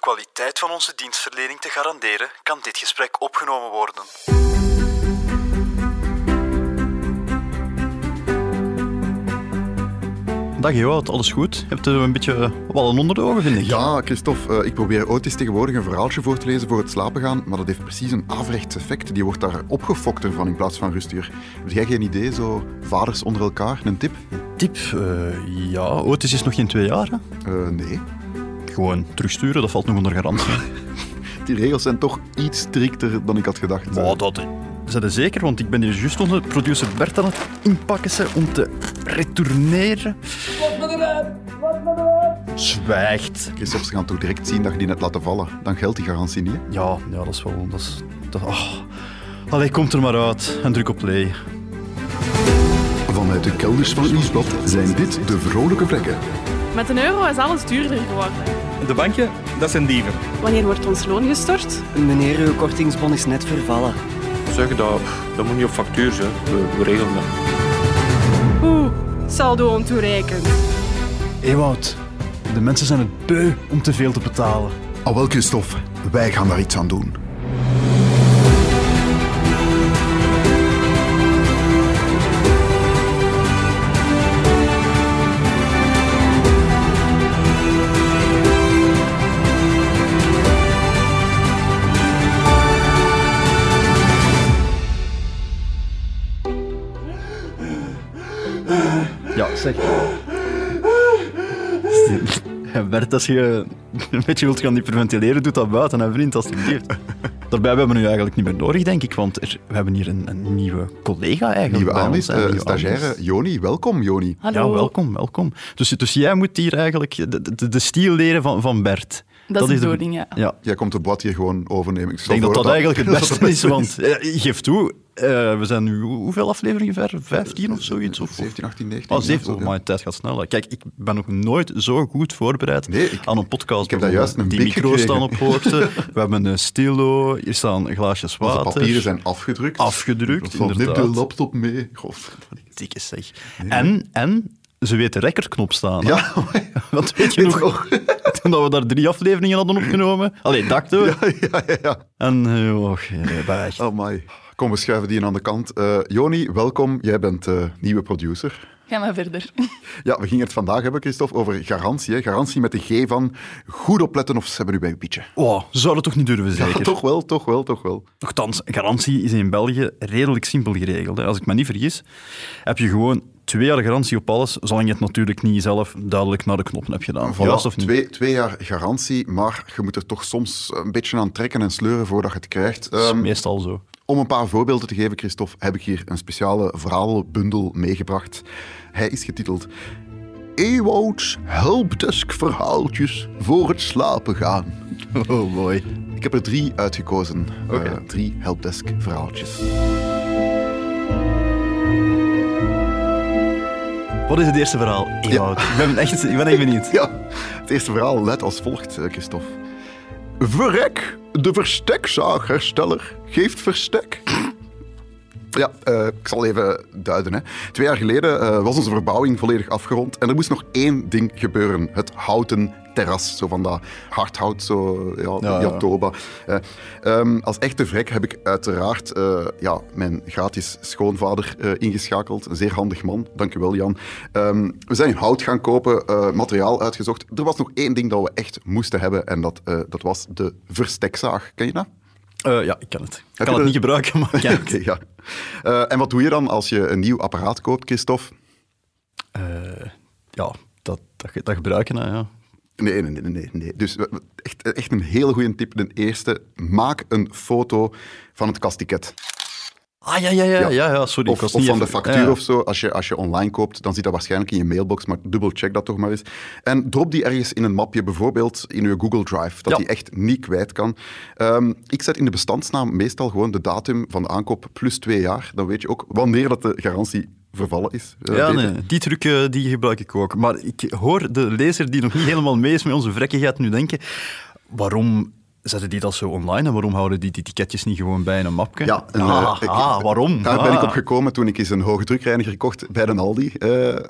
kwaliteit van onze dienstverlening te garanderen, kan dit gesprek opgenomen worden. Dag Jout, alles goed? Je hebt er een beetje wallen onder de ogen, vind ik. Ja, Christophe, eh, ik probeer ooit tegenwoordig een verhaaltje voor te lezen voor het slapen gaan, maar dat heeft precies een averechts effect. Die wordt daar opgefokter van in plaats van rustiger. Heb jij geen idee, zo vaders onder elkaar, een tip? Tip? eh, ja, Otis is nog geen twee jaar. Hè? Eh, nee. Gewoon terugsturen, dat valt nog onder garantie. Die regels zijn toch iets strikter dan ik had gedacht. Maar dat zijn er zeker, want ik ben hier juist onder producer Bert aan het inpakken ze, om te retourneren. Zwijgt. Christophe, ze gaan toch direct zien dat je die net laten vallen. Dan geldt die garantie niet. hè? Ja, ja, dat is wel... Dat is, dat, oh. Allee, komt er maar uit en druk op play. Vanuit de kelders van het Nieuwsblad zijn dit de vrolijke vlekken. Met een euro is alles duurder geworden. De banken, dat zijn dieven. Wanneer wordt ons loon gestort? Meneer, uw kortingsbon is net vervallen. Zeg dat, dat moet niet op factuur zijn. We, we regelen dat. Oeh, saldo ontoereikend. Ewout, de mensen zijn het beu om te veel te betalen. Al wel, Christophe, wij gaan daar iets aan doen. Zeg. Bert, als je een beetje wilt gaan hyperventileren, doe dat buiten, hè, vriend, alsjeblieft. Daarbij hebben we nu eigenlijk niet meer nodig, denk ik, want er- we hebben hier een, een nieuwe collega eigenlijk Nieuwe ons, hè, eh, stagiaire. Joni. Welkom, Joni. Hallo. Ja, welkom, welkom. Dus, dus jij moet hier eigenlijk de, de, de stiel leren van, van Bert. Dat, is de bedoeling, ja. Ja, Jij komt de boad hier gewoon overnemen. ik denk dat dat eigenlijk het beste is, want eh, geef toe, eh, we zijn nu hoe- hoeveel afleveringen ver? 15 of zoiets? Of, 17, 18, 19. Oh, zeven. ja, Oh, zo, maar ja. de tijd gaat snel. hè. Kijk, ik ben nog nooit zo goed voorbereid Nee, ik- aan een podcast. ik heb daar juist een Die micro's staan op hoogte. We hebben een stilo. Hier staan glaasjes Onze water. papieren zijn afgedrukt. Afgedrukt, Dat de laptop mee. Dikke zeg. En, en ze weet de recordknop staan. hè. Ja, Want weet je nog, toen dat we daar drie afleveringen hadden opgenomen? Allee, dachten we. ja, ja, ja. En, och, eh, maar echt. Oh my. Kom, we schuiven die aan de kant. Eh, Joni, welkom. Jij bent eh, nieuwe producer. Ga maar verder. Ja, we gingen het vandaag hebben, Christophe, over garantie. Hè. Garantie met de G van goed opletten of ze hebben u bij uw pietje. Oh, ze zouden toch niet durven Ja, zeker? toch wel, toch wel, toch wel. Nochtans, garantie is in België redelijk simpel geregeld. Hè. Als ik me niet vergis, heb je gewoon twee jaar garantie op alles, zolang je het natuurlijk niet zelf duidelijk naar de knoppen hebt gedaan. Voilà, Juist of niet? twee, twee jaar garantie, maar je moet er toch soms een beetje aan trekken en sleuren voordat je het krijgt. Dat is Ehm, meestal zo. Om een paar voorbeelden te geven, Christophe, heb ik hier een speciale verhaalbundel meegebracht. Hij is getiteld Ewouds Helpdesk verhaaltjes voor het slapen gaan. Oh boy. Ik heb er drie uitgekozen. eh, drie helpdesk verhaaltjes. Wat is het eerste verhaal? Ewout? Ik ben echt ik ben echt benieuwd. Ja, het eerste verhaal luidt als volgt, eh, Christophe. Verrek, de verstekzaaghersteller geeft verstek. Ja, eh, ik zal even duiden. Hè. Twee jaar geleden eh, was onze verbouwing volledig afgerond en er moest nog één ding gebeuren. Het houten terras, zo van dat hardhout, zo, ja, Ja. Jatoba. Eh, ehm, als echte vrek heb ik uiteraard eh, ja, mijn gratis schoonvader eh, ingeschakeld. Een zeer handig man, dankjewel Jan. Ehm, we zijn hout gaan kopen, materiaal uitgezocht. Er was nog één ding dat we echt moesten hebben en dat, dat was de verstekzaag. Ken je dat? Ja, ik kan het. Ik kan het niet gebruiken, maar ik ja. En wat doe je dan als je een nieuw apparaat koopt, Christophe? Ja, dat, dat, dat gebruiken, ja. Nee, nee, nee, nee. Dus eh, echt, echt een hele goede tip. De eerste, maak een foto van het kasttiket. Ah, ja, ja, ja, ja, ja sorry. Of, of van de factuur ja. of zo. Als je, als je online koopt, dan zit dat waarschijnlijk in je mailbox, maar dubbelcheck dat toch maar eens. En drop die ergens in een mapje, bijvoorbeeld in je Google Drive, dat Ja. die echt niet kwijt kan. Ehm, ik zet in de bestandsnaam meestal gewoon de datum van de aankoop plus twee jaar. Dan weet je ook wanneer dat de garantie vervallen is. Eh, Ja, nee, die truc eh, die gebruik ik ook. Maar ik hoor de lezer die nog niet helemaal mee is met onze vrekkigheid nu denken, waarom zetten die dat zo online en waarom houden die die ticketjes niet gewoon bij een mapje? Ja, en, ah, eh, ik- ah, waarom? Daar ben ik Ah. op gekomen toen ik eens een hoge drukreiniger kocht bij de Aldi.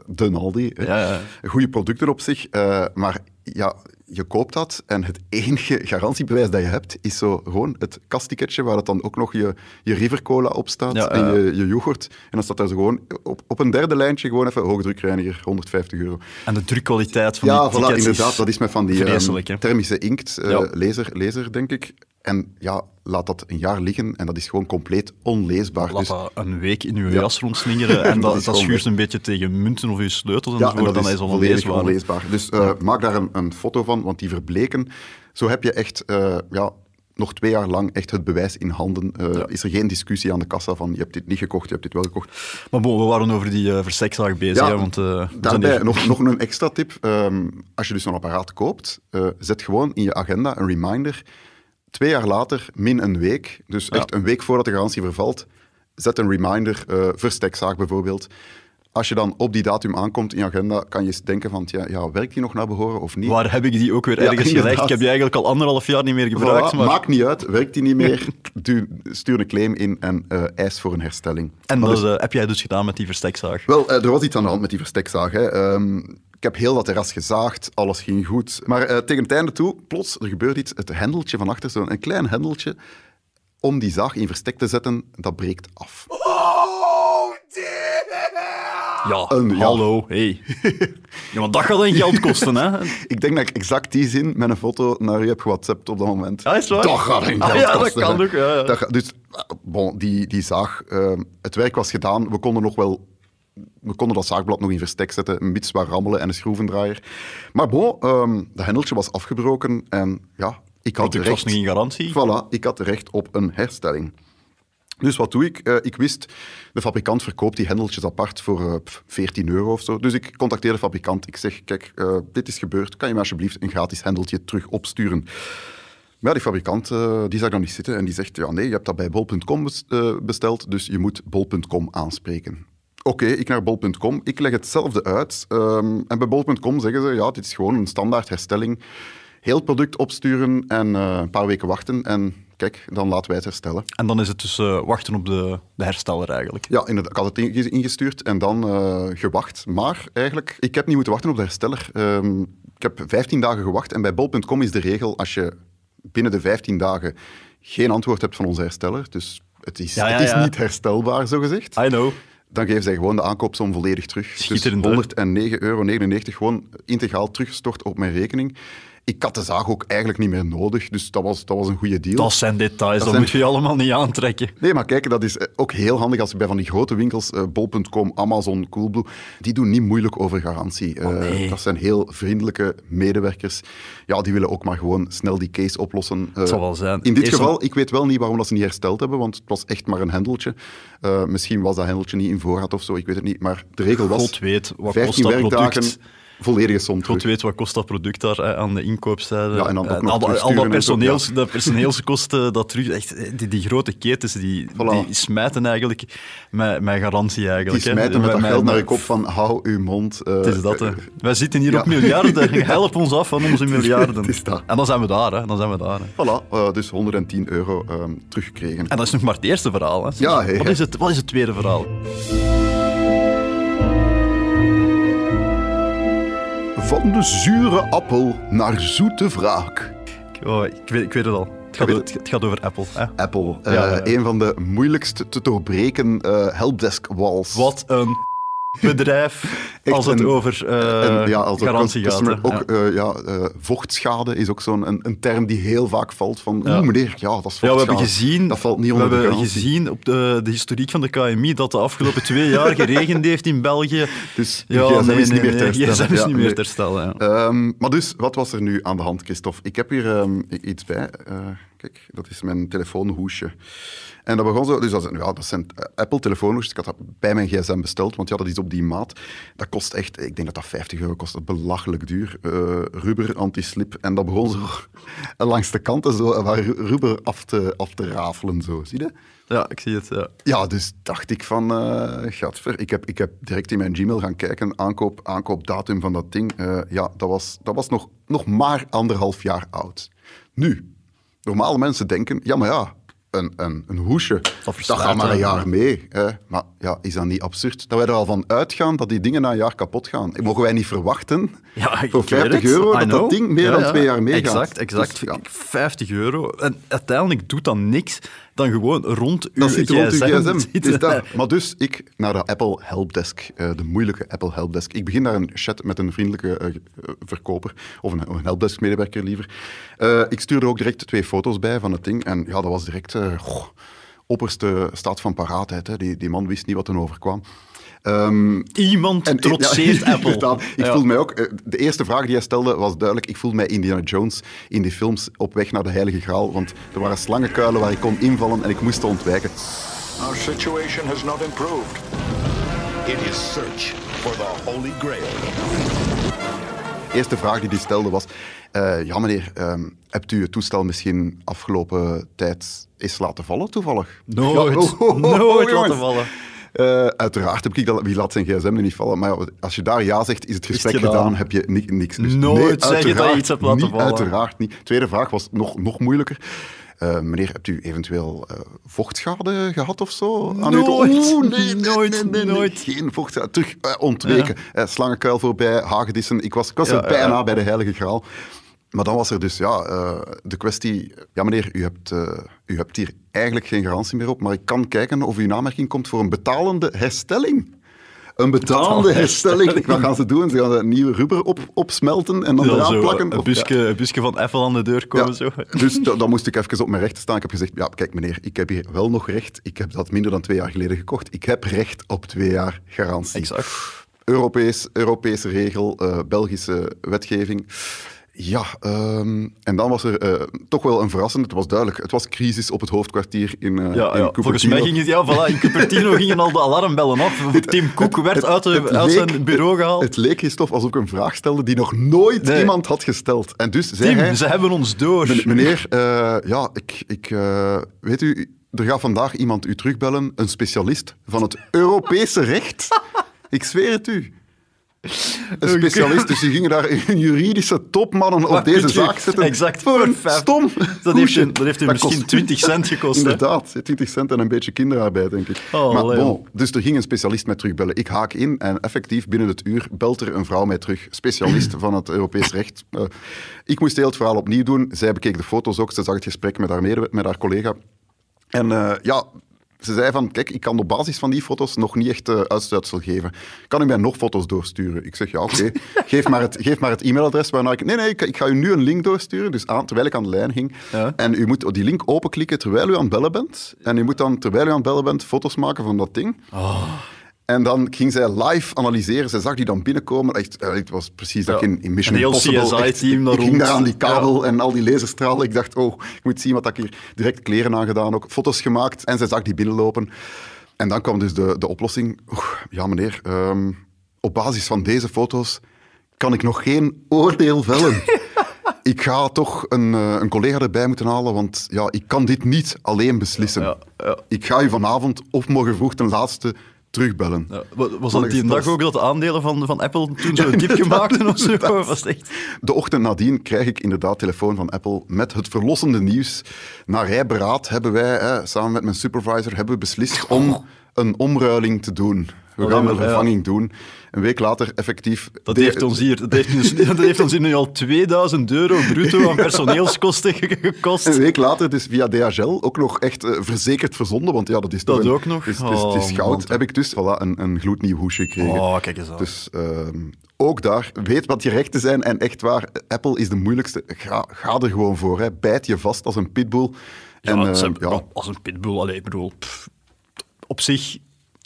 de Aldi. Ja, ja. Goede producten op zich, maar ja, je koopt dat en het enige garantiebewijs dat je hebt, is zo gewoon het kastticketje waar dat dan ook nog je, je River Cola op staat Ja, en je, je yoghurt. En dan staat daar zo gewoon op, op een derde lijntje gewoon even hoogdrukreiniger, 150 euro. En de drukkwaliteit van Ja, die voilà, tickets inderdaad. Dat is met van die ehm, thermische inkt, eh, laser, laser, denk ik. En ja, laat dat een jaar liggen en dat is gewoon compleet onleesbaar. Laat Dus, dat een week in uw Ja. jas rondslingeren en Dat dat, schuurt een beetje tegen munten of uw sleutels ja, en dat dan is onleesbaar. onleesbaar. Dus eh, maak daar een, een foto van, want die verbleken. Zo heb je echt eh, ja, nog twee jaar lang echt het bewijs in handen. Eh, Is er geen discussie aan de kassa van je hebt dit niet gekocht, je hebt dit wel gekocht. Maar bon, we waren over die uh, bezig, Ja, hè, want Daarbij hier- nog, nog een extra tip. Ehm, als je dus zo'n apparaat koopt, zet gewoon in je agenda een reminder. Twee jaar later, min een week, dus echt een week voordat de garantie vervalt, zet een reminder, eh verstekzaak bijvoorbeeld. Als je dan op die datum aankomt in je agenda, kan je denken van, ja, ja werkt die nog naar behoren of niet? Waar heb ik die ook weer Ja, ergens inderdaad. gelegd? Ik heb die eigenlijk al anderhalf jaar niet meer gebruikt. Voilà, maar... Maakt niet uit, werkt die niet meer, stuur een claim in en eh, eis voor een herstelling. En dat dus- heb jij dus gedaan met die verstekzaag. Wel, er was iets aan de hand met die verstekzaag. Hè. Ehm, ik heb heel dat terras gezaagd, alles ging goed. Maar eh, tegen het einde toe, plots, er gebeurt iets. Het hendeltje van achter, zo'n een klein hendeltje, om die zaag in verstek te zetten, dat breekt af. Ja, Een- ja. hallo, hey. ja, maar dat gaat dan geld kosten, hè? Ik denk dat ik exact die zin met een foto naar u heb gewhatsappt op dat moment. Ja, is waar? Dat gaat een Ah, geld ja, dat kan hè. ook, ja, ja. Dat gaat- dus, eh, bon, die, die zaag, ehm, het werk was gedaan. We konden nog wel... We konden dat zaagblad nog in verstek zetten, mits wat rammelen en een schroevendraaier. Maar bon, ehm dat hendeltje was afgebroken en ja, ik had product was recht... nog in garantie. Voilà, ik had recht op een herstelling. Dus wat doe ik? Eh, ik wist, de fabrikant verkoopt die hendeltjes apart voor eh, pff, 14 euro of zo. Dus ik contacteer de fabrikant. Ik zeg, kijk, eh, dit is gebeurd. Kan je me alsjeblieft een gratis hendeltje terug opsturen? Maar ja, die fabrikant eh, die zag dan niet zitten en die zegt, ja nee, je hebt dat bij bol.com bes- eh, besteld, dus je moet bol.com aanspreken. Oké, ik naar bol.com, ik leg hetzelfde uit. ehm, en bij bol.com zeggen ze, ja, dit is gewoon een standaard herstelling. Heel het product opsturen en eh, een paar weken wachten en kijk, dan laten wij het herstellen. En dan is het dus eh, wachten op de, de hersteller eigenlijk. Ja, inderdaad. Ik had het inge- ingestuurd en dan eh, gewacht. Maar eigenlijk, ik heb niet moeten wachten op de hersteller. Ehm, ik heb 15 dagen gewacht en bij bol.com is de regel, als je binnen de 15 dagen geen antwoord hebt van onze hersteller, dus het is, Ja, ja, het is niet herstelbaar, zogezegd, I know. Dan geven zij gewoon de aankoopsom volledig terug. Schitterend, hè? dus 109,99 euro gewoon integraal teruggestort op mijn rekening. Ik had de zaag ook eigenlijk niet meer nodig, dus dat was, dat was een goede deal. Dat zijn details, dat, zijn- moet je allemaal niet aantrekken. Nee, maar kijk, dat is eh, ook heel handig als je bij van die grote winkels, eh, bol.com, Amazon, Coolblue, die doen niet moeilijk over garantie. Eh, Oh, nee. Dat zijn heel vriendelijke medewerkers. Ja, die willen ook maar gewoon snel die case oplossen. Eh, zal wel zijn. In dit Eerst geval, al- ik weet wel niet waarom dat ze niet hersteld hebben, want het was echt maar een hendeltje. Misschien was dat hendeltje niet in voorraad of zo, ik weet het niet. Maar de regel was God weet, wat kost 15 dat werkdagen, product? Volledige som God weet wat kost dat product daar aan de inkoopzijde. Ja, en dan ook Eh, nog al, dat- al terugsturen dat, en zo, personeels, ja. dat personeelskosten, dat terug, echt, eh, die, die grote ketens, die, Voilà. die smijten eigenlijk met, met garantie eigenlijk. Die hè. smijten met dat geld naar je kop van hou uw mond. eh, Het is dat, hè. Wij zitten hier ja. op miljarden. Help ons af van onze miljarden. Het is dat. En dan zijn we daar, hè. Dan zijn we daar. Hè. Voilà, dus 110 euro ehm, teruggekregen. En dat is nog maar het eerste verhaal. Hè. Ja, wat, is het, wat is het tweede verhaal? Van de zure appel naar zoete wraak. Oh, ik, weet, ik weet het al. Het gaat, over, het gaat over Apple. Hè. Apple, Ja, ja, ja. eh, een van de moeilijkst te doorbreken eh, helpdesk walls. Wat een bedrijf Echt als het een- over En ja, als garantie gaat. customer-. Ook eh, ja, eh, vochtschade is ook zo'n een, een term die heel vaak valt. Van, Ja. oeh meneer, ja, dat is Ja, vochtschade. we hebben gezien, Dat valt niet we onder de hebben gezien op de, de historiek van de KMI dat de afgelopen twee jaar geregend heeft in België. Dus Ja, nee, is niet nee, meer te herstellen. Ja, niet meer nee. te herstellen. Ja. Ehm, maar dus, wat was er nu aan de hand, Christophe? Ik heb hier ehm, iets bij. Kijk, dat is mijn telefoonhoesje. En dat begon zo, dus dat, ja, dat zijn eh, Apple-telefoonhoesjes. Ik had dat bij mijn gsm besteld, want ja, dat is op die maat. Dat kost echt, ik denk dat dat 50 euro kost, dat belachelijk duur. Eh rubber, anti-slip. En dat begon zo langs de kanten zo, waar ru- rubber af te, af te rafelen, zo. Zie je? ja, ik zie het. Ja. Ja, dus dacht ik van, gadver. Ik heb, ik heb direct in mijn Gmail gaan kijken, aankoop, aankoopdatum van dat ding. Ja, dat was, dat was nog, nog maar anderhalf jaar oud. Nu, normale mensen denken, ja, maar ja, een, een, een hoesje, dat, gaat maar een jaar mee. Hè. Maar ja, is dat niet absurd? Dat wij er al van uitgaan dat die dingen na een jaar kapot gaan. Mogen wij niet verwachten Ja, voor weet 50 het. euro dat dat ding meer Ja, dan ja. twee jaar meegaat? Exact, exact. Dus, ja. 50 euro. En uiteindelijk doet dat niks dan gewoon rond uw Dat zit rond uw gsm. Is dat. Maar dus, ik naar de Apple Helpdesk, eh, de moeilijke Apple Helpdesk. Ik begin daar een chat met een vriendelijke eh, eh, verkoper, of een, een Helpdesk-medewerker liever. Ik stuurde ook direct twee foto's bij van het ding. En ja, dat was direct goh, opperste staat van paraatheid. Hè. Die, die man wist niet wat er overkwam. Ehm, Iemand en- trotseert ja, Apple. inderdaad. Ik Ja. voel mij ook... eh, De eerste vraag die hij stelde was duidelijk. Ik voel mij Indiana Jones in die films op weg naar de Heilige Graal. Want er waren slangenkuilen waar ik kon invallen en ik moest ontwijken. Our situation has not improved. In his search for the Holy Grail. De eerste vraag die hij stelde was... eh, ja, meneer, ehm, hebt u het toestel misschien afgelopen tijd eens laten vallen, toevallig? Nooit, Ja, oh, oh, oh, nooit jongens. laten vallen. Eh, uiteraard heb ik dat... Wie laat zijn gsm nu niet vallen? Maar ja, als je daar ja zegt, is het gesprek gedaan. gedaan. Heb je ni- niks. Nooit zeg je dat je iets hebt laten niet, vallen. Uiteraard niet. Tweede vraag was nog, nog moeilijker. Eh, meneer, hebt u eventueel vochtschade gehad of zo? aan Nooit. Oeh, nee, Nooit, nee, nee, nee. nooit. Geen vochtschade. Terug ontweken. Eh, slangenkuil voorbij, hagedissen. Ik was, ik was Ja, er bijna ja. bij de Heilige Graal. Maar dan was er dus ja, eh, de kwestie... Ja, meneer, u hebt, eh, u hebt hier eigenlijk geen garantie meer op, maar ik kan kijken of u in aanmerking komt voor een betalende herstelling. Een betalende herstelling. Wat gaan ze doen? Ze gaan er nieuwe rubber op, opsmelten en dan Ja, eraan zo, plakken. een, busje, een busje van Apple aan de deur komen. ja. Zo. Dus da- dan moest ik even op mijn rechten staan. Ik heb gezegd, ja, kijk meneer, ik heb hier wel nog recht. Ik heb dat minder dan twee jaar geleden gekocht. Ik heb recht op twee jaar garantie. Exact. Europees, Europese regel, eh, Belgische wetgeving. Ja, ehm, en dan was er eh, toch wel een verrassend. Het was duidelijk, het was crisis op het hoofdkwartier in, eh Ja, in ja. Volgens mij ging het, ja, voilà, in Cupertino gingen al de alarmbellen af. Tim Cook werd uit, de, Het uit leek- zijn bureau gehaald. Het leek, Christophe, alsof ik een vraag stelde die nog nooit Nee. iemand had gesteld. En dus zei Tim, hij... ze hebben ons door. Men- Meneer, eh, ja, ik, ik weet u, er gaat vandaag iemand u terugbellen, een specialist van het Europese recht. Ik zweer het u. Een specialist, dus die gingen daar hun juridische topmannen op deze je- zaak zetten. exact, Voor een stom Dat heeft, hoesje. u- dat heeft u Dat misschien kost- 20 cent gekost. hè? Inderdaad, 20 cent en een beetje kinderarbeid, denk ik. Oh, maar bon, dus er ging een specialist mij terugbellen. Ik haak in en effectief binnen het uur belt er een vrouw mij terug. Specialist van het Europees recht. Eh, ik moest heel het verhaal opnieuw doen. Zij bekeek de foto's ook. Ze zag het gesprek met haar, mede- met haar collega. En eh, ja, ze zei van, kijk, ik kan op basis van die foto's nog niet echt eh, uitstuitsel geven. Kan u mij nog foto's doorsturen? Ik zeg, ja, oké. geef maar het, geef maar het e-mailadres waarna ik... Nee, nee, ik, ik ga u nu een link doorsturen, dus aan, terwijl ik aan de lijn hing. Ja. En u moet die link openklikken terwijl u aan het bellen bent. En u moet dan, terwijl u aan het bellen bent, foto's maken van dat ding. En dan ging zij live analyseren. Zij zag die dan binnenkomen. Echt, eh, het was precies dat ik in, in Mission Impossible... CSI-team daar Ik ging daar aan die kabel en al die laserstralen. Ik dacht, oh, ik moet zien wat ik hier... Direct kleren aangedaan, ook foto's gemaakt. En zij zag die binnenlopen. En dan kwam dus de, de oplossing. Oeh, ja, meneer, ehm, op basis van deze foto's kan ik nog geen oordeel vellen. ik ga toch een, eh, een collega erbij moeten halen, want ja, ik kan dit niet alleen beslissen. Ja, ja. Ik ga u vanavond of morgen vroeg ten laatste terugbellen. Ja, was dat die dag ook dat de aandelen van, van Apple toen zo diep gemaakt of zo? Was echt... De ochtend nadien krijg ik inderdaad telefoon van Apple met het verlossende nieuws. Na rijberaad hebben wij, hè, samen met mijn supervisor, hebben we beslist om een omruiling te doen. We gaan een vervanging doen. Een week later effectief... Dat de- heeft ons hier, dat heeft, ons- dat heeft ons hier nu al 2000 euro bruto aan personeelskosten ge- gekost. Een week later, dus via DHL, ook nog echt eh, verzekerd verzonden, want ja, dat is toch Dat een- ook nog? Het is, Oh, goud. man. Heb ik dus voilà, een, een gloednieuw hoesje gekregen. Oh, kijk eens aan. Dus ehm, ook daar, weet wat je rechten zijn. En echt waar, Apple is de moeilijkste. Ga, ga er gewoon voor. Hè. Bijt je vast als een pitbull. ja, en, ze eh, ja, als een pitbull, allee, ik bedoel, pff, op zich,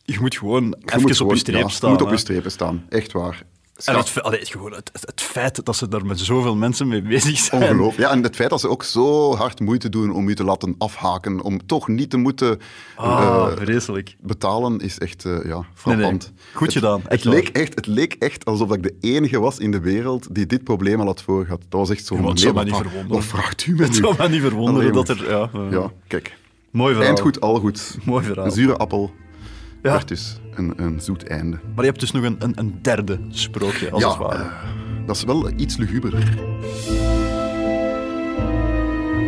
je moet gewoon je even moet op je streep ja, staan. Je moet op je strepen staan, echt waar. En het, allee, het gewoon het, het, het feit dat ze daar met zoveel mensen mee bezig zijn. Ongelooflijk. Ja, en het feit dat ze ook zo hard moeite doen om je te laten afhaken, om toch niet te moeten Ah, vreselijk. betalen, is echt eh, ja, Nee, nee. frappant. Goed Het- gedaan, Het echt leek, echt, het leek echt alsof ik de enige was in de wereld die dit probleem al had voorgehad. Dat was echt zo. Ja, het zou mij niet verwonderen. Wat vraagt u me Het zou mij niet verwonderen Allee, dat er... Ja, eh, Ja, kijk. Mooi verhaal. Eind goed, al goed. Mooi verhaal. Een zure appel Ja. werd dus een, een zoet einde. Maar je hebt dus nog een, een, een derde sprookje, als het ja, ware. eh, dat is wel iets luguberder.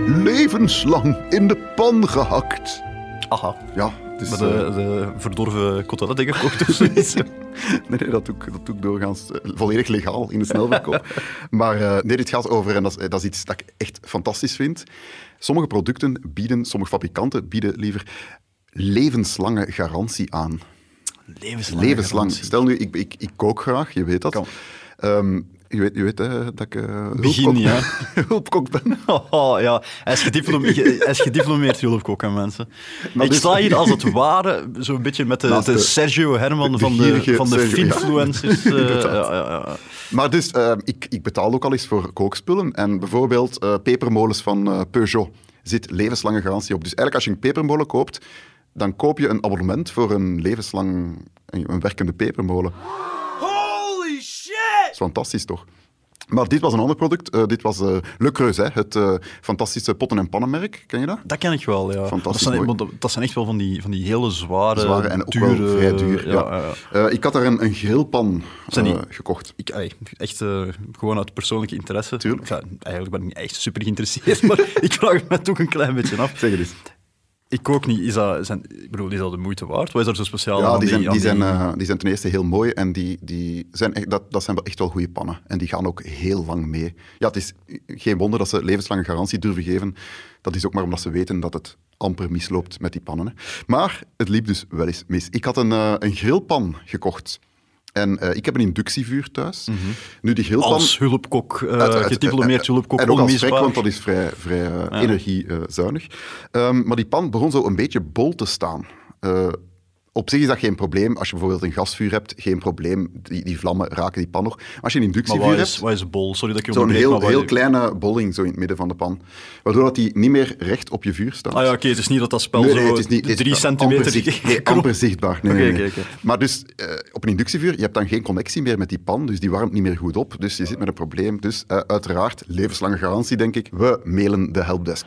levenslang in de pan gehakt. Aha. Ja, dus, Met eh, de, de verdorven koteletten gekookt of zoiets. nee, nee, dat doe, ik, dat doe ik doorgaans eh, volledig legaal in de snelverkoop. maar eh, nee, dit gaat over, en dat is, dat is iets dat ik echt fantastisch vind. Sommige producten bieden, sommige fabrikanten bieden liever levenslange garantie aan. Levenslang. Levenslang. Stel nu, ik, ik, ik kook graag, je weet dat. Ehm, je weet, je weet eh, dat ik eh, Begin, hulpkok, ja. hulpkok ben. Oh, ja, hij is, gediplome- hij is gediplomeerd hulpkok aan mensen. Maar ik dus- sta hier als het ware zo'n beetje met de, Sergio Herman de van de, van de Sergio, ja. finfluencers. eh, ja, ja. Maar dus, ik, ik betaal ook al eens voor kookspullen. En bijvoorbeeld pepermolens van Peugeot zit levenslange garantie op. Dus eigenlijk als je een pepermolen koopt, dan koop je een abonnement voor een levenslang een, werkende pepermolen. Holy shit! Dat is fantastisch, toch? Maar dit was een ander product. Eh, dit was eh Le Creuset, het eh, fantastische potten- en pannenmerk. Ken je dat? Dat ken ik wel, ja. Fantastisch dat zijn, mooi. dat, zijn echt wel van die, van die hele zware, Zware en ook dure... wel vrij duur. Ja. Ja, ja, ja. Eh, ik had daar een, een grillpan Zijn eh, die- gekocht. Ik, echt eh, gewoon uit persoonlijke interesse. Tuurlijk. Ja, eigenlijk ben ik niet echt super geïnteresseerd, maar ik vraag het me toch een klein beetje af. Zeg het eens. Ik ook niet. Is dat, zijn, ik bedoel, is dat de moeite waard? Wat is er zo speciaal Ja, aan die zijn, aan die, zijn, eh, die zijn ten eerste heel mooi en die, die zijn echt, dat, dat zijn wel echt wel goede pannen. En die gaan ook heel lang mee. Ja, het is geen wonder dat ze levenslange garantie durven geven. Dat is ook maar omdat ze weten dat het amper misloopt met die pannen. Hè. Maar het liep dus wel eens mis. Ik had een, eh, een grillpan gekocht. En eh, ik heb een inductievuur thuis. Nu, die. Als hulpkok, eh Uit- uit- gediplomeerd hulpkok, En ook als vrek, want dat is vrij, vrij eh, energiezuinig. Ehm, maar die pan begon zo een beetje bol te staan. Op zich is dat geen probleem. Als je bijvoorbeeld een gasvuur hebt, geen probleem. Die, die vlammen raken die pan nog. Maar als je een Maar inductievuur wat hebt... is, is bol? Sorry dat ik je Zo'n heel, maar heel kleine bolling zo in het midden van de pan. Waardoor dat die niet meer recht op je vuur staat. Ah ja, oké, het is niet dat dat spel Nee, zo nee, het is niet, het is drie amper centimeter... zicht- nee, amper zichtbaar. Nee. Maar dus eh, op een inductievuur, je hebt dan geen connectie meer met die pan, dus die warmt niet meer goed op. Dus je zit met een probleem. Dus eh, uiteraard, levenslange garantie, denk ik. We mailen de helpdesk.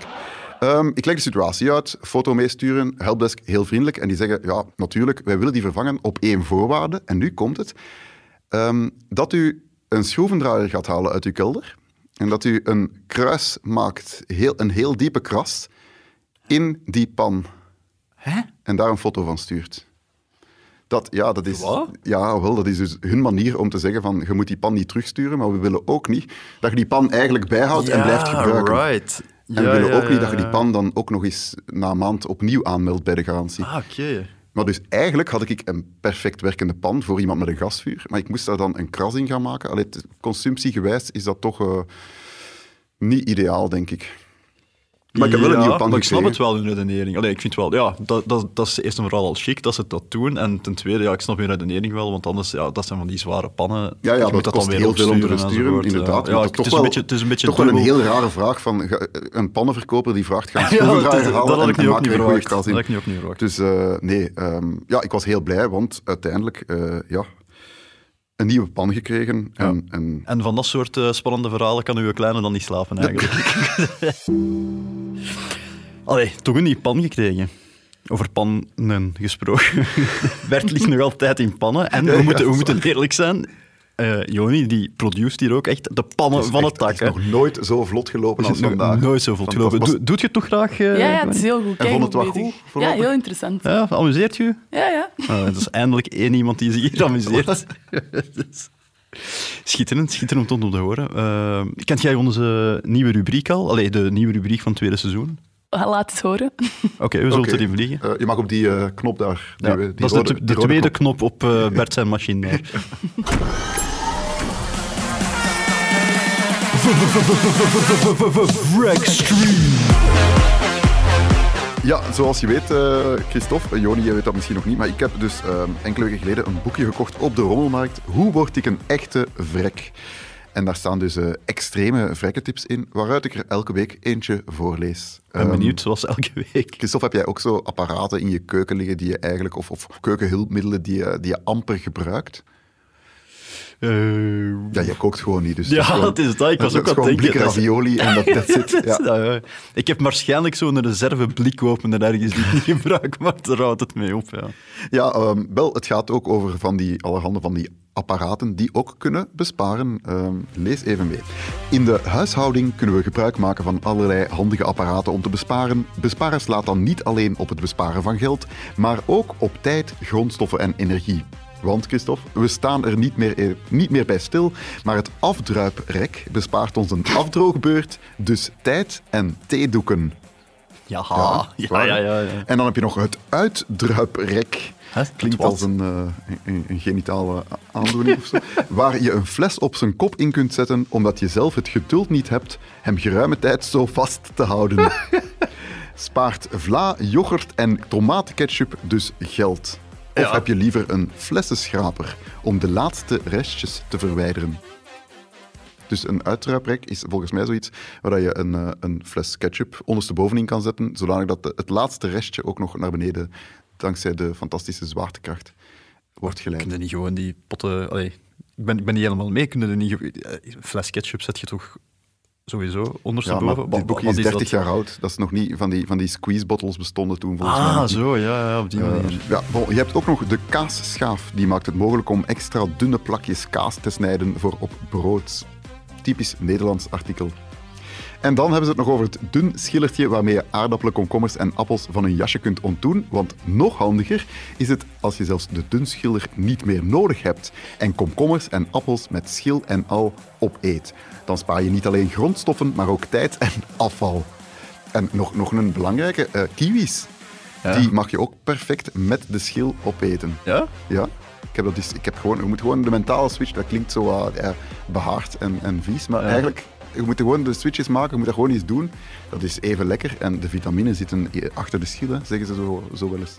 Ehm, ik leg de situatie uit, foto meesturen, helpdesk heel vriendelijk. En die zeggen, ja, natuurlijk, wij willen die vervangen op één voorwaarde. En nu komt het. Ehm, dat u een schroevendraaier gaat halen uit uw kelder. En dat u een kruis maakt, heel, een heel diepe kras, in die pan. En daar een foto van stuurt. Dat, ja, dat is, Wat? ja, wel, dat is dus hun manier om te zeggen van je moet die pan niet terugsturen, maar we willen ook niet dat je die pan eigenlijk bijhoudt en blijft gebruiken. right. En we willen ook niet dat je die pan dan ook nog eens na een maand opnieuw aanmeldt bij de garantie. Ah, oké. Maar dus eigenlijk had ik een perfect werkende pan voor iemand met een gasvuur, maar ik moest daar dan een kras in gaan maken. Allee, consumptiegewijs is dat toch eh, niet ideaal, denk ik. Maar ik heb wel een pan maar ik snap het wel, hun redenering. Allee, ik vind wel, ja, dat, dat, dat is eerst en vooral al chic dat ze dat doen. En ten tweede, ja, ik snap hun redenering wel, want anders, ja, dat zijn van die zware pannen. Ja, ja Je moet dat kost dan weer heel veel om te versturen, inderdaad. Ja, Maar ja, dat het, is wel- een beetje, het is een beetje toch wel een heel rare vraag van een pannenverkoper die vraagt gaan Ja, dat, halen dat had ik en ook niet kras Dat had ik niet verwacht. Dus eh, nee, ehm, ja, ik was heel blij, want uiteindelijk, eh, ja, een nieuwe pan gekregen. En, en En van dat soort eh, spannende verhalen kan uw kleine dan niet slapen, eigenlijk. Allee, toch een nieuwe pan gekregen. Over pannen gesproken. Bert ligt nog altijd in pannen. En Ja, we, ja, moeten, we moeten eerlijk zijn, eh Joni, die produceert hier ook echt de pannen van het tak. Het is nog nooit zo vlot gelopen als Het vandaag. nooit zo vlot gelopen. Doe, doet je het toch graag? eh, Ja, ja, het is heel goed. Kijk, vond het wel goed, Ja, heel interessant. Ja, amuseert je? Ja, ja. Ah, dat is eindelijk één iemand die zich hier amuseert. Schitterend, schitterend om te horen. Eh, kent jij onze nieuwe rubriek al? Allee, de nieuwe rubriek van het tweede seizoen? Laat het horen. Oké, we zullen Oké. erin vliegen. Eh, je mag op die eh, knop daar. Die, Ja, we- die dat is de, tweede knop. knop op eh, Bert zijn machine. daar. Ja, zoals je weet, eh, Christophe, Joni, jij weet dat misschien nog niet, maar ik heb dus eh, enkele weken geleden een boekje gekocht op de rommelmarkt. Hoe word ik een echte vrek? En daar staan dus eh, extreme vrekkentips in, waaruit ik er elke week eentje voorlees. Ik ben Ehm, benieuwd, zoals elke week. Christophe, heb jij ook zo apparaten in je keuken liggen die je eigenlijk, of, of keukenhulpmiddelen die je, die je amper gebruikt? Eh, Ja, jij kookt gewoon niet, dus Ja, dat is gewoon- dat is dat. Ik was dat ook aan het denken. blik dat ravioli en dat that's it. Ja. Ja, ja. Ik heb waarschijnlijk zo'n reserve blikopener ergens die ik niet gebruik, maar daar houdt het mee op. Ja. Ja, ehm, wel, het gaat ook over van die allerhande van die apparaten die ook kunnen besparen. Ehm, lees even mee. In de huishouding kunnen we gebruik maken van allerlei handige apparaten om te besparen. Besparen slaat dan niet alleen op het besparen van geld, maar ook op tijd, grondstoffen en energie. Want, Christophe, we staan er niet meer, niet meer bij stil, maar het afdruiprek bespaart ons een afdroogbeurt, dus tijd en theedoeken. Ja, Ja, ja, klaar. ja, ja, ja. En dan heb je nog het uitdruiprek. Klinkt als een, eh, een, een genitale aandoening of zo. Waar je een fles op zijn kop in kunt zetten, omdat je zelf het geduld niet hebt hem geruime tijd zo vast te houden. Spaart vla, yoghurt en tomatenketchup dus geld. Of Ja. heb je liever een flessenschraper om de laatste restjes te verwijderen? Dus een uitruiprek is volgens mij zoiets waar je een, eh, een fles ketchup onderstebovenin kan zetten, zodanig dat de- het laatste restje ook nog naar beneden, dankzij de fantastische zwaartekracht, wordt geleid. Kun je niet gewoon die potten... Allee, ik, ben, ik ben niet helemaal mee. Kun je er niet... ge- eh, Een fles ketchup zet je toch sowieso Ja, ondersteboven? dit boekje is wat 30 dat? jaar oud. Dat is nog niet van die, van die squeeze-bottles bestonden toen, volgens mij. Ah, niet. zo, ja, ja, op die Eh, manier. ja, bon, je hebt ook nog de kaasschaaf. Die maakt het mogelijk om extra dunne plakjes kaas te snijden voor op brood. Typisch Nederlands artikel. En dan hebben ze het nog over het dun schillertje waarmee je aardappelen, komkommers en appels van een jasje kunt ontdoen. Want nog handiger is het als je zelfs de dunschiller niet meer nodig hebt en komkommers en appels met schil en al opeet. Dan spaar je niet alleen grondstoffen, maar ook tijd en afval. En nog, nog een belangrijke, eh, kiwis. Die mag je ook perfect met de schil opeten. Ja? Ja, ik heb, dat dus, ik heb gewoon, je moet gewoon de mentale switch, dat klinkt zo ja, behaard en, en vies, maar eigenlijk, je moet gewoon de switches maken, je moet dat gewoon eens doen. Dat is even lekker en de vitamine zitten achter de schillen, zeggen ze zo, zo wel eens.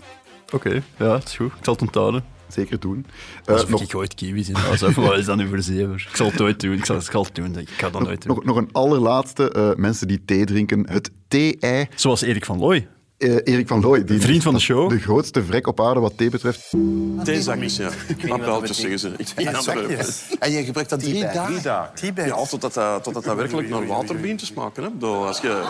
Oké, ja, dat is goed. Ik zal het onthouden. Zeker doen. Eh, Alsof nog, ik ooit kiwis in huis heb. Wat is dat nu voor zever? Ik zal het nooit doen. Ik zal, ik zal het doen. Ik ga dat nooit doen. nog, nog een allerlaatste, eh, mensen die thee drinken, het thee-ei. Zoals Erik van Looy. Eh, Erik van Looy, die Vriend van de show. De grootste vrek op aarde wat thee betreft. Theezakjes, ja. Appeltjes zeggen ze. En je gebruikt dat drie dagen? Ja, totdat dat, totdat dat werkelijk naar water begint te smaken. Hè. Als je...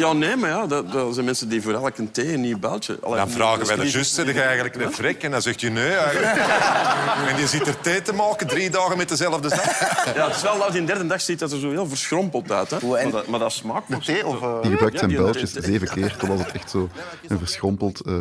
Ja, nee, maar ja, dat, dat zijn mensen die voor elk een thee een nieuw beltje. Allee, Dan vragen wij de zeg je eigenlijk een frek? En dan zegt je nee eigenlijk. En je zit er thee te maken drie dagen met dezelfde zak. Ja, het is wel dat die derde dag ziet dat er zo heel verschrompeld uit. Hè. En- Maar, dat, maar dat smaakt nog Thee of... eh, Die gebruikt zijn beltjes zeven keer, totdat het echt zo een verschrompeld eh,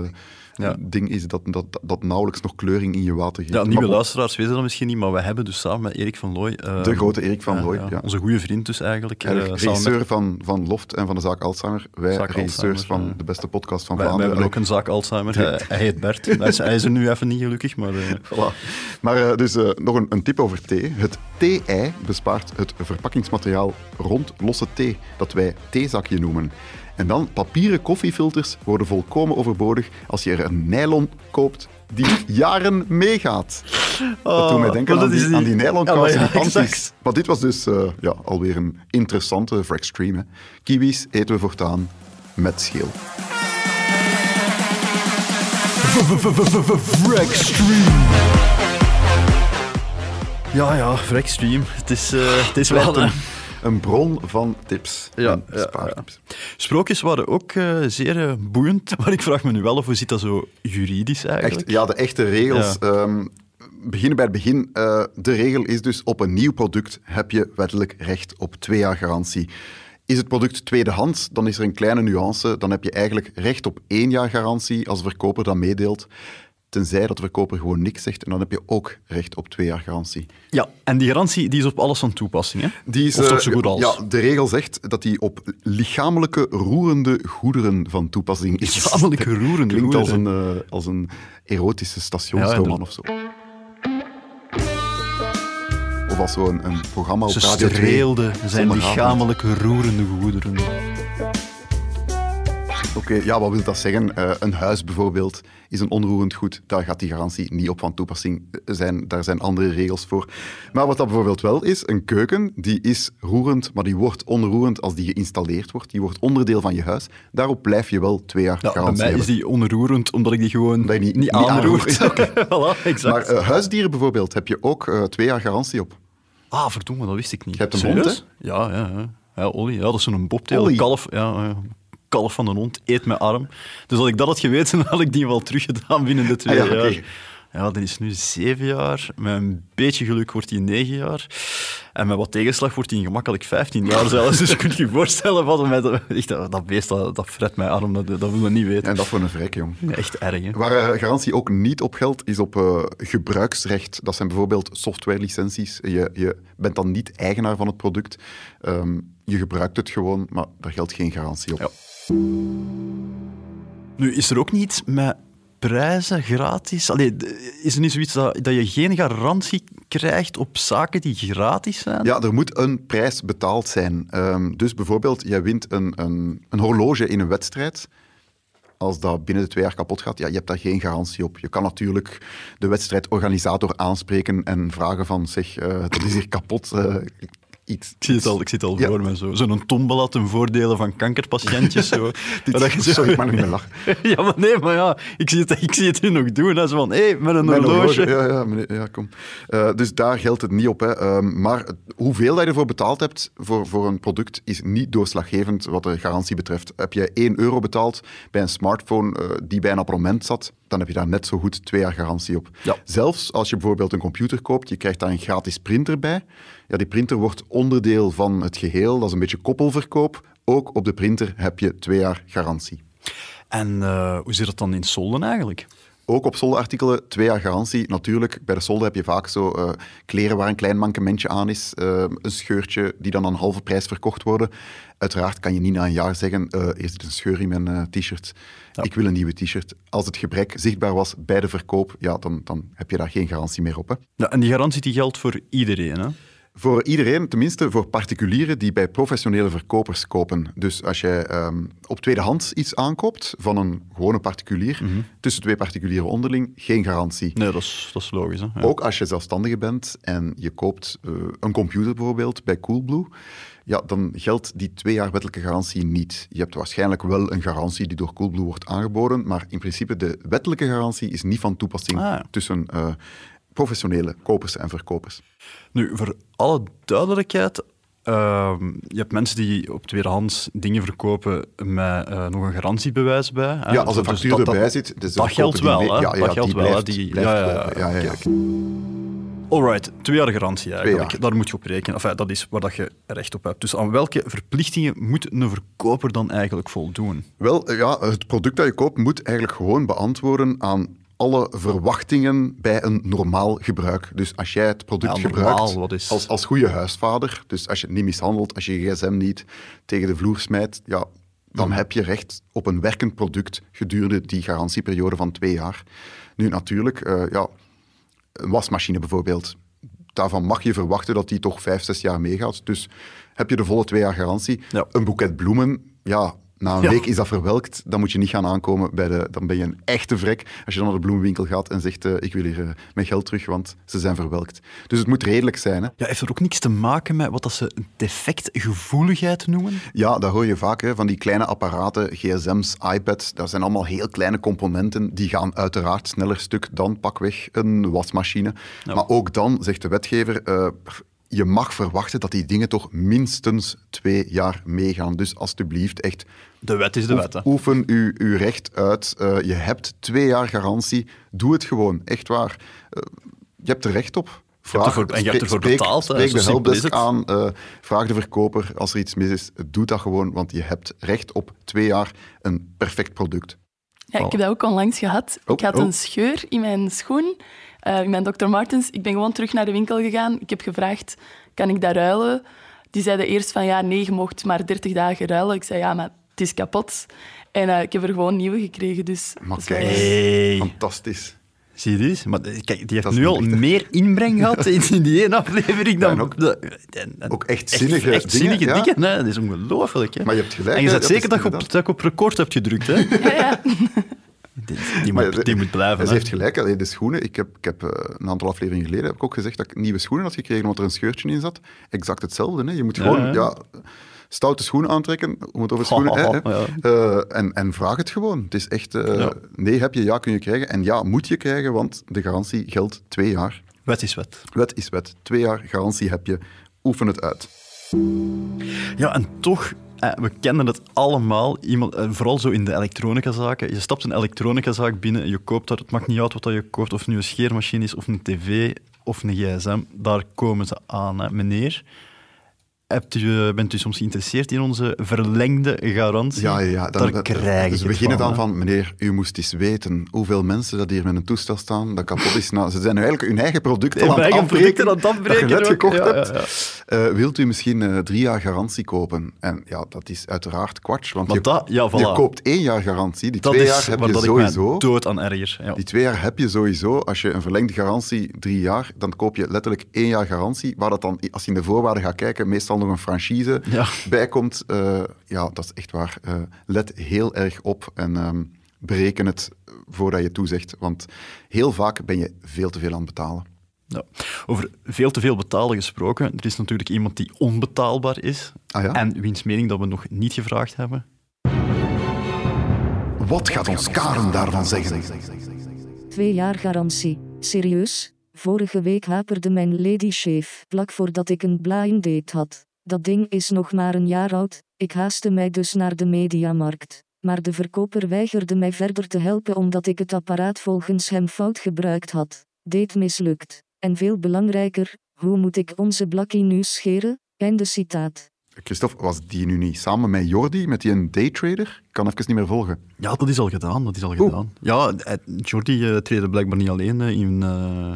Ja. ding is dat, dat, dat nauwelijks nog kleuring in je water geeft. Ja, nieuwe Maar- luisteraars weten dat misschien niet, maar we hebben dus samen met Erik van Looy... eh, De grote Erik van Looy, ja. Onze goede vriend dus eigenlijk. eh, met- regisseur van, van Loft en van de zaak Alzheimer. Wij Zaak regisseurs Alzheimer, van de beste podcast van wij, wij Vlaanderen. hebben ook een zaak Alzheimer. Hij, hij heet Bert. hij, is, hij is er nu even niet gelukkig, maar... eh, Voilà. Maar eh, dus eh, nog een, een tip over thee. Het thee-ei bespaart het verpakkingsmateriaal rond losse thee, dat wij theezakje noemen. En dan papieren koffiefilters worden volkomen overbodig als je er een nylon koopt die jaren meegaat. dat doet mij denken maar aan die, die- aan die nylon Ja, maar ja, dit was dus eh, ja, alweer een interessante voor extreme. hè. Kiwis eten we voortaan met schil. Ja, ja, Vrexstream. Het is, eh, het is wel... Een, een bron van tips Ja, en ja, spaartips. Sprookjes waren ook eh, zeer eh, boeiend, maar ik vraag me nu wel af, hoe zit dat zo juridisch eigenlijk? Echt, ja, de echte regels. ehm, beginnen bij het begin. Eh, de regel is dus, op een nieuw product heb je wettelijk recht op twee jaar garantie. Is het product tweedehands, dan is er een kleine nuance. Dan heb je eigenlijk recht op één jaar garantie als de verkoper dat meedeelt. Tenzij dat de verkoper gewoon niks zegt. En dan heb je ook recht op twee jaar garantie. Ja, en die garantie die is op alles van toepassing, hè? Die is, of toch eh, zo goed als? Ja, de regel zegt dat die op lichamelijke roerende goederen van toepassing is. Lichamelijke roerende Klinkt als goederen. een, eh, als een erotische stationsroman of zo. Of als zo'n een programma op Ze Radio 2. streelde zijn lichamelijke roerende goederen. Oké, ja, wat wil dat zeggen? Eh, een huis bijvoorbeeld is een onroerend goed. Daar gaat die garantie niet op van toepassing zijn. Daar zijn andere regels voor. Maar wat dat bijvoorbeeld wel is, een keuken, die is roerend, maar die wordt onroerend als die geïnstalleerd wordt. Die wordt onderdeel van je huis. Daarop blijf je wel twee jaar Ja, bij garantie mij hebben. is die onroerend, omdat ik die gewoon je niet- niet, aanroert. voilà, exact. Maar eh, huisdieren bijvoorbeeld heb je ook eh, twee jaar garantie op. ah, verdomme, dat wist ik niet. Je hebt een hond, Ja, ja, ja. Ja, ja, dat is zo'n bobtail. Een kalf, ja, ja, kalf van een hond, eet mijn arm. Dus als ik dat had geweten, had ik die wel teruggedaan binnen de twee Ah ja, jaar. Ja, dat is nu zeven jaar. Met een beetje geluk wordt hij negen jaar. En met wat tegenslag wordt hij gemakkelijk 15 jaar zelfs. Dus je kunt je voorstellen wat met echt, dat, beest, dat, dat fret mij arm, dat, dat wil we niet weten. En dat voor een vrek, jong. Echt erg, hè? Waar eh, garantie ook niet op geldt, is op eh, gebruiksrecht. Dat zijn bijvoorbeeld softwarelicenties. Je, je bent dan niet eigenaar van het product. Ehm, je gebruikt het gewoon, maar daar geldt geen garantie op. Ja. Nu, is er ook niet met prijzen gratis? Allee, is er niet zoiets dat, dat je geen garantie krijgt op zaken die gratis zijn? Ja, er moet een prijs betaald zijn. Ehm, dus bijvoorbeeld, jij wint een, een, een horloge in een wedstrijd. Als dat binnen de twee jaar kapot gaat, ja, je hebt daar geen garantie op. Je kan natuurlijk de wedstrijdorganisator aanspreken en vragen van, zeg, eh dat is hier kapot. eh, iets, Ik zie het al, ik zie het al Ja. voor me. Zo. Zo'n tombola ten voordele van kankerpatiëntjes. Zo. Dit- dat je Sorry, ik mag niet meer lachen. Ja, maar nee, maar ja, ik zie het, ik zie het nu nog doen. Zo van, hé, met een horloge. Ja, ja, meneer, ja kom. Eh, dus daar geldt het niet op. Hè. Ehm, maar hoeveel dat je ervoor betaald hebt voor, voor een product is niet doorslaggevend wat de garantie betreft. Heb je 1 euro betaald bij een smartphone eh, die bij een abonnement zat, dan heb je daar net zo goed twee jaar garantie op. Ja. Zelfs als je bijvoorbeeld een computer koopt, je krijgt daar een gratis printer bij. Ja, die printer wordt onderdeel van het geheel, dat is een beetje koppelverkoop. Ook op de printer heb je twee jaar garantie. En eh, hoe zit het dan in solden eigenlijk? Ook op soldeartikelen twee jaar garantie. Natuurlijk, bij de solde heb je vaak zo eh, kleren waar een klein mankementje aan is, eh, een scheurtje die dan aan halve prijs verkocht worden. Uiteraard kan je niet na een jaar zeggen, eh er zit een scheur in mijn t-shirt, ik wil een nieuwe t-shirt. Als het gebrek zichtbaar was bij de verkoop, ja, dan, dan heb je daar geen garantie meer op. Hè. Ja, en die garantie die geldt voor iedereen. Hè? Voor iedereen, tenminste voor particulieren die bij professionele verkopers kopen. Dus als jij ehm, op tweedehands iets aankoopt van een gewone particulier, tussen twee particulieren onderling, geen garantie. Nee, dat is, dat is logisch. Hè? Ja. Ook als je zelfstandige bent en je koopt eh, een computer bijvoorbeeld bij Coolblue, ja, dan geldt die twee jaar wettelijke garantie niet. Je hebt waarschijnlijk wel een garantie die door Coolblue wordt aangeboden, maar in principe de wettelijke garantie is niet van toepassing Ah, ja. tussen eh, professionele kopers en verkopers. Nu, voor alle duidelijkheid, ehm, je hebt mensen die op tweedehands dingen verkopen met eh, nog een garantiebewijs bij. Hè? Ja, als een Dus factuur dat- erbij zit, dus dat geldt wel, mee- ja, ja, dat geldt wel, Die, blijft ja, ja. Ja. Alright, twee jaar garantie eigenlijk. jaar. Daar moet je op rekenen. Enfin, dat is waar dat je recht op hebt. Dus aan welke verplichtingen moet een verkoper dan eigenlijk voldoen? Wel, eh, ja, het product dat je koopt moet eigenlijk gewoon beantwoorden aan alle verwachtingen bij een normaal gebruik. Dus als jij het product Ja, normaal, gebruikt is- als, als goede huisvader, dus als je het niet mishandelt, als je je gsm niet tegen de vloer smijt, ja, dan Mhm. heb je recht op een werkend product gedurende die garantieperiode van twee jaar. Nu, natuurlijk, eh, ja, een wasmachine bijvoorbeeld, daarvan mag je verwachten dat die toch vijf, zes jaar meegaat. Dus heb je de volle twee jaar garantie. Ja. Een boeket bloemen, ja, na een Ja. week is dat verwelkt. Dan moet je niet gaan aankomen bij de... Dan ben je een echte vrek als je dan naar de bloemenwinkel gaat en zegt eh, ik wil hier eh, mijn geld terug, want ze zijn verwelkt. Dus het moet redelijk zijn. Hè? Ja, heeft er ook niks te maken met wat dat ze defectgevoeligheid noemen? Ja, dat hoor je vaak, hè, van die kleine apparaten, gsm's, iPads. Dat zijn allemaal heel kleine componenten. Die gaan uiteraard sneller stuk dan pakweg een wasmachine. Maar ook dan, zegt de wetgever, eh, je mag verwachten dat die dingen toch minstens twee jaar meegaan. Dus alstublieft, echt De wet is de wet. Hè? Oefen uw, uw recht uit. Eh, je hebt twee jaar garantie. Doe het gewoon, echt waar. Eh, je hebt er recht op. Vraag, ervoor- en je hebt ervoor spreek, betaald. Spreek de helpdesk aan. eh, vraag de verkoper als er iets mis is. Doe dat gewoon, want je hebt recht op twee jaar een perfect product. Ja, ik heb dat ook onlangs gehad. Oh, ik had oh. een scheur in mijn schoen, eh, in mijn Dr. Martens. Ik ben gewoon terug naar de winkel gegaan. Ik heb gevraagd, kan ik dat ruilen? Die zeiden eerst van, ja, nee, je mocht maar 30 dagen ruilen. Ik zei, ja, maar het is kapot. En eh, ik heb er gewoon nieuwe gekregen, dus... Maar kijk, Hey. fantastisch. Zie je dit? Maar eh, kijk, die heeft nu al echt, meer inbreng gehad in die ene aflevering dan... Ja, ook- de- en- en- ook echt zinnige echt dingen, zinnige ja. dingen. Hè? Dat is ongelooflijk. Hè? Maar je hebt gelijk, En je zet zeker dat je, op, inderdaad- dat je op record hebt gedrukt. Hè? Ja, ja. Die, moet, die moet blijven. Ze heeft gelijk. allee, De schoenen, ik heb, ik heb eh, een aantal afleveringen geleden heb ik ook gezegd dat ik nieuwe schoenen had gekregen omdat er een scheurtje in zat. Exact hetzelfde. Hè. Je moet gewoon ja. ja, stoute schoenen aantrekken. Om het over schoenen hè, hè. Ja. Eh, en, en vraag het gewoon. Het is echt, eh, Ja. nee heb je, ja kun je krijgen. En ja moet je krijgen, want de garantie geldt twee jaar. Wet is wet. Wet is wet. Twee jaar garantie heb je. Oefen het uit. Ja, en toch we kennen het allemaal. Iemand, eh, vooral zo in de elektronicazaken. Je stapt een elektronicazaak binnen, je koopt daar, het maakt niet uit wat dat je koopt, of het nu een scheermachine is, of een tv, of een gsm. Daar komen ze aan. Meneer, hebt u, bent u soms geïnteresseerd in onze verlengde garantie? Ja, ja, ja. Daar krijg dus we beginnen dan van, meneer, u moest eens weten hoeveel mensen dat hier met een toestel staan, dat kapot is. Nou, ze zijn nu eigenlijk hun eigen producten Hun aan het eigen afbreken, aan het afbreken dat je net gekocht Ja, hebt. ja. Eh, wilt u misschien eh, drie jaar garantie kopen? En ja, dat is uiteraard kwats, want je, dat- je koopt één jaar garantie. Die Dat twee jaar heb je dat sowieso. dood aan erger. Ja. Die twee jaar heb je sowieso. Als je een verlengde garantie, drie jaar, dan koop je letterlijk één jaar garantie. Waar dat dan, als je in de voorwaarden gaat kijken, meestal nog een franchise Ja. bijkomt. Eh, ja, dat is echt waar. Eh, let heel erg op en ehm, bereken het voordat je toezegt. Want heel vaak ben je veel te veel aan het betalen. Ja. Over veel te veel betalen gesproken. Er is natuurlijk iemand die onbetaalbaar is. Ah ja? En wiens mening dat we nog niet gevraagd hebben. Wat gaat ons Karen daarvan zeggen? Twee jaar garantie. Serieus? Vorige week haperde mijn Lady Shave vlak voordat ik een blind date had. Dat ding is nog maar een jaar oud. Ik haastte mij dus naar de mediamarkt. Maar de verkoper weigerde mij verder te helpen omdat ik het apparaat volgens hem fout gebruikt had. Date mislukt. En veel belangrijker, hoe moet ik onze blakkie nu scheren? Einde citaat. Christophe, was die nu niet samen met Jordi, met die een daytrader? Ik kan even niet meer volgen. Ja, dat is al gedaan. Dat is al Oeh. gedaan. Ja, eh, Jordi eh, treedt blijkbaar niet alleen eh, in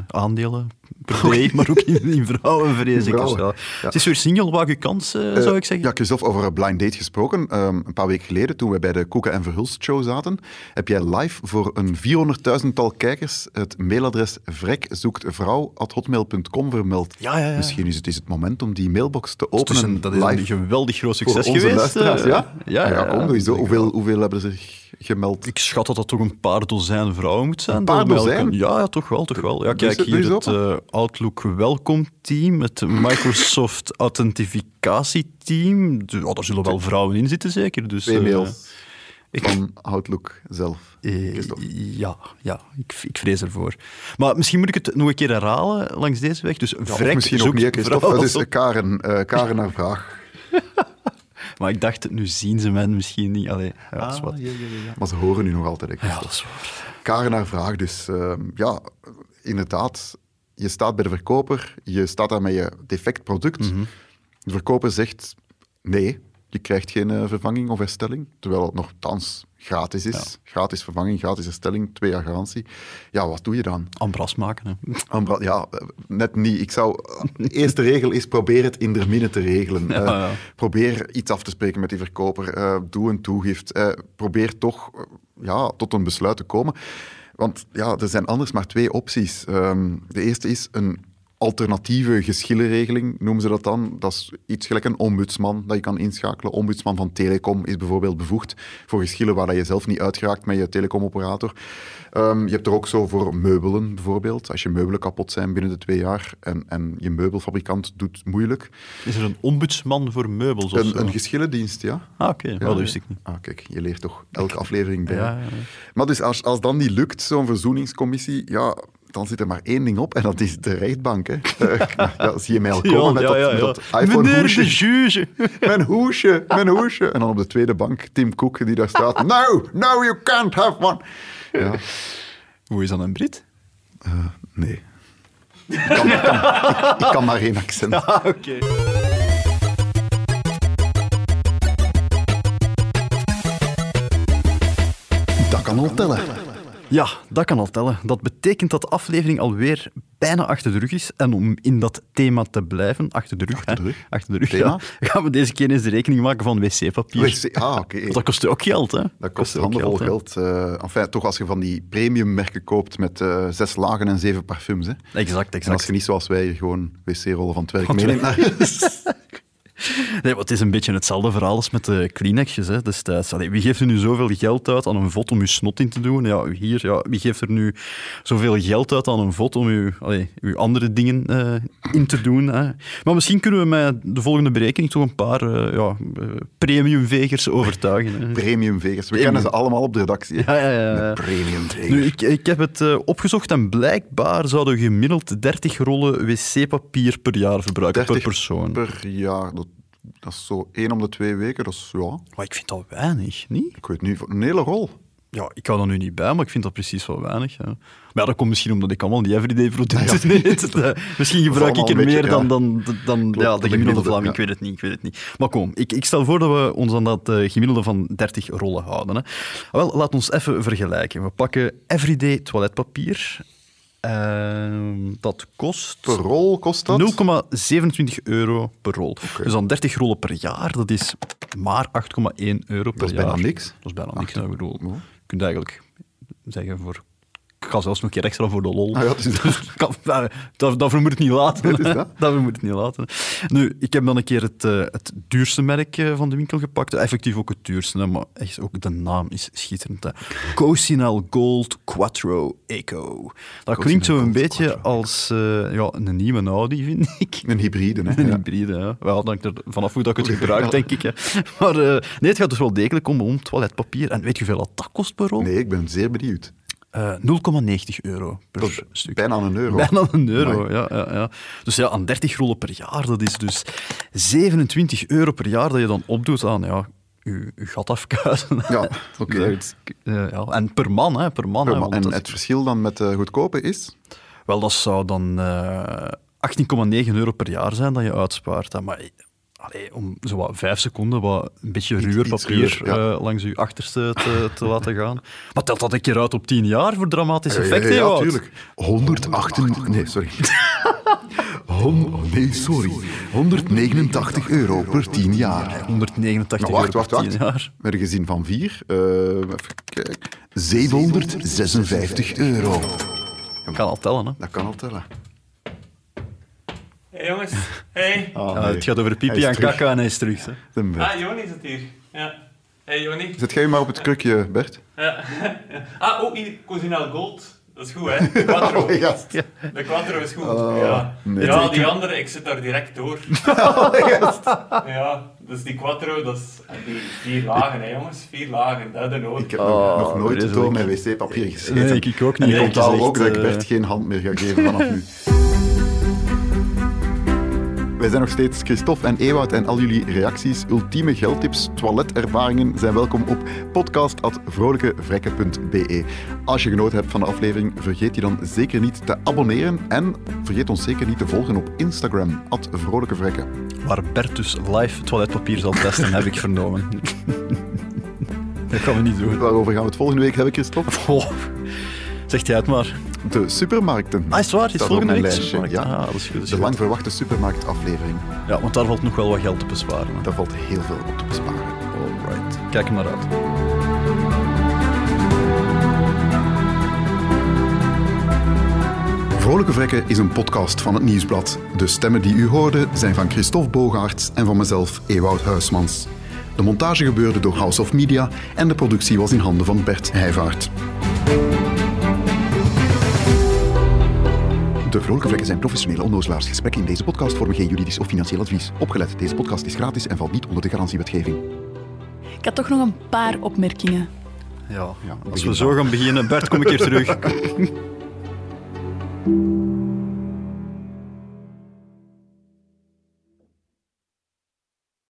aandelen per day, maar ook in, in vrouwen, vrees ik. Vrouwen, ja. ja. Het is weer single, waag je kans, zou ik zeggen. Ja, Christophe, over een blind date gesproken. Ehm, een paar weken geleden, toen we bij de Koeken en Verhulst show zaten, heb jij live voor een 400.000-tal kijkers het mailadres vrekzoektvrouw.hotmail.com vermeld. Ja. Misschien is het, is het moment om die mailbox te openen dat is een geweldig groot voor succes onze geweest. luisteraars. Ja? ja, ja, kom, hoeveel. Hoeveel hebben er zich gemeld? Ik schat dat dat toch een paar dozijn vrouwen moet zijn. Een paar dat dozijn? Ja, ja, toch wel, toch wel. Ja, Doe kijk, hier het eh, Outlook Welcome Team, het Microsoft Authentificatieteam. Oh, daar zullen wel vrouwen in zitten, zeker. Dus, Twee eh, mails ik- van Outlook zelf. eh, ja, ja ik, ik vrees ervoor. Maar misschien moet ik het nog een keer herhalen langs deze weg. Dus Ja, misschien ook niet, Christophe. Het is Karen, Karen naar vraag. Maar ik dacht, nu zien ze mij misschien niet. Allee, ja, dat is Ah, wat. Maar ze horen nu nog altijd. hè, Ja, dat is waar. Karen naar vraag. Dus ehm, ja, inderdaad, je staat bij de verkoper, je staat daar met je defect product. Mhm. De verkoper zegt nee, je krijgt geen eh, vervanging of herstelling, terwijl het nogthans gratis is. Gratis vervanging, gratis herstelling, twee jaar garantie. Ja, wat doe je dan? Ambras maken. Hè. Ambra- ja, eh, net niet. Ik zou... De eerste regel is probeer het in minne te regelen. Ja, Eh, ja. Probeer iets af te spreken met die verkoper. Eh, doe een toegift. Eh, probeer toch eh, ja, tot een besluit te komen. Want ja, er zijn anders maar twee opties. Ehm, de eerste is een alternatieve geschillenregeling, noemen ze dat dan. Dat is iets gelijk een ombudsman dat je kan inschakelen. Ombudsman van Telecom is bijvoorbeeld bevoegd voor geschillen waar je zelf niet uitgeraakt met je telecomoperator. Ehm, je hebt er ook zo voor meubelen bijvoorbeeld. Als je meubelen kapot zijn binnen de twee jaar en, en je meubelfabrikant doet moeilijk. Is er een ombudsman voor meubels of Een, een geschillendienst, ja. Ah, oké. Ja, wel, dat wist ik niet. Ah, kijk, je leert toch elke aflevering bij. Ja, ja, ja. Maar dus als, als dan niet lukt, zo'n verzoeningscommissie, ja, dan zit er maar één ding op en dat is de rechtbank. Hè. Eh, ja, zie je mij al komen met, dat, met dat Meneer de iPhone-hoesje. juge. Mijn hoesje, mijn hoesje. En dan op de tweede bank Tim Cook die daar staat. No, no, you can't have one. Ja, Hoe is dat een Brit? eh, nee. Ik kan, ik kan, ik, ik kan maar geen accent. Oké. Dat kan al tellen. Ja, dat kan al tellen. Dat betekent dat de aflevering alweer bijna achter de rug is. En om in dat thema te blijven, achter de rug, Achter de hè, rug? achter de rug Thema? ja, gaan we deze keer eens de rekening maken van wc-papier. Wc ah, oké. Dat kost ook geld, hè? Dat kost handenvol hè. geld. eh enfin, toch als je van die premiummerken koopt met eh, zes lagen en zeven parfums. Hè. Exact, En als exact. je niet zoals wij gewoon wc-rollen van het werk meeneemt naar. Nee, het is een beetje hetzelfde verhaal als met de Kleenexjes hè, destijds. Allee, wie geeft er nu zoveel geld uit aan een vod om uw snot in te doen? Ja, hier, ja, wie geeft er nu zoveel geld uit aan een vod om uw, allee, uw andere dingen eh, in te doen? Hè? Maar misschien kunnen we met de volgende berekening toch een paar eh, ja, eh, premiumvegers overtuigen. Hè? Premium vegers. We kennen ze allemaal op de redactie. hè. Ja, ja, ja. De premium vegers. Nu, ik, ik heb het opgezocht en blijkbaar zouden gemiddeld 30 rollen wc-papier per jaar verbruiken, per 30 persoon. Per jaar. Dat Dat is zo één om de twee weken. Is, ja, Maar ik vind dat weinig, niet? ik weet niet, een hele rol. Ja, ik hou er nu niet bij, maar ik vind dat precies wel weinig. Ja. Maar ja, dat komt misschien omdat ik allemaal die everyday producten. Eh, Misschien gebruik ik er meer beetje, dan, ja. dan, dan ja, de de gemiddelde Vlaming. ja. Ik weet het niet, ik weet het niet. Maar kom, ik, ik stel voor dat we ons aan dat eh, gemiddelde van 30 rollen houden. Hè. Wel, laat ons even vergelijken. We pakken everyday toiletpapier. Ehm, dat kost... Per rol kost dat? 0,27 euro per rol. Dus dan 30 rollen per jaar, dat is maar 8,1 euro per Dat is jaar. bijna niks. Dat is bijna niks. hè. Ik bedoel, je kunt eigenlijk zeggen voor... Ik ga zelfs nog een keer extra voor de lol. Ah ja, is dat. Dat, daarvoor moet het niet laten. Dat dat. Het niet laten. Nu, ik heb dan een keer het, eh, het duurste merk eh, van de winkel gepakt. Effectief ook het duurste, maar echt ook de naam is schitterend. hè. Cosinal Gold Quattro Eco. Dat klinkt zo een Gold beetje Quattro. als eh, ja, een nieuwe Audi, vind ik. Een hybride, hè? Een Ja. hybride, ja. Wel, er vanaf hoe dat ik het gebruik, denk ik. Hè. Maar nee, het gaat dus wel degelijk om, om toiletpapier. En weet je hoeveel dat kost per rol? Nee, ik ben zeer benieuwd. Eh, 0,90 euro per Dat is stuk. bijna een euro. Bijna een euro, ja, ja, ja. Dus ja, aan 30 rollen per jaar, dat is dus 27 euro per jaar dat je dan opdoet aan ja, je, je gat afkuisen. Ja, oké. Eh, ja, en per man, hè, per man. hè, want en het verschil dan met de goedkope is? Wel, dat zou dan eh 18,9 euro per jaar zijn dat je uitspaart. Hè. Maar eh, allee, om zo wat vijf seconden wat een beetje ruwer iets papier ruwer, ja. eh, langs je achterste te, te laten gaan. Maar telt dat een keer uit op 10 jaar voor dramatisch effect? ja, hè, ja, Wout? tuurlijk. 108... Nee, sorry. Hon- oh, nee, sorry. 189 euro per 10 jaar. 189 Nou, wacht, euro wacht, per wacht. 10 jaar. Met een gezin van vier. eh, even kijken. 756 euro. Kan al tellen, hè. Dat kan al tellen. Hey jongens, hey. Ah, nee. het gaat over pipi en kaka en hij is terug. Hè. Ah, Joni zit hier. Ja. Hey Joni. Zet jij maar op het krukje, Bert? Ja. Ah, oh, hier, Cosinal Gold. Dat is goed, hè? De Quattro. Oh, gast. De Quattro is goed. Oh, ja, nee. ja die andere, ik zit daar direct door. Oh, ja, dus die Quattro, dat is die vier lagen, hè jongens. Vier lagen, dat is de nood. Ik heb Oh, nog, nog nooit door mijn wc-papier gezeten. Nee, ik ook niet. En ik onthoud ook dat ik eh, Bert geen hand meer ga geven vanaf nu. Wij zijn nog steeds Christophe en Ewout en al jullie reacties, ultieme geldtips, toiletervaringen zijn welkom op podcast.vrolijkevrekken.be. Als je genoten hebt van de aflevering, vergeet je dan zeker niet te abonneren en vergeet ons zeker niet te volgen op Instagram, vrolijkevrekken. Waar Bert dus live toiletpapier zal testen, heb ik vernomen. dat gaan we niet doen. Waarover gaan we het volgende week hebben, Christophe? Oh, zegt jij het maar. De supermarkten. Ah, is het waar? Is volgende week supermarkt? ja. Ah, dat is goed. Dat is De goed. lang verwachte supermarktaflevering. Ja, want daar valt nog wel wat geld te besparen. hè. Daar valt heel veel op te besparen. Alright. Kijk er maar uit. Vrolijke Vrekken is een podcast van het Nieuwsblad. De stemmen die u hoorde zijn van Christophe Bogaerts en van mezelf, Ewout Huismans. De montage gebeurde door House of Media en de productie was in handen van Bert Heijvaart. De Vrolijke Vlekken zijn professionele onnozelaars. Gesprekken in deze podcast vormen geen juridisch of financieel advies. Opgelet, deze podcast is gratis en valt niet onder de garantiewetgeving. Ik had toch nog een paar opmerkingen. Ja, Ja, als we zo gaan beginnen. Bert, kom ik hier terug.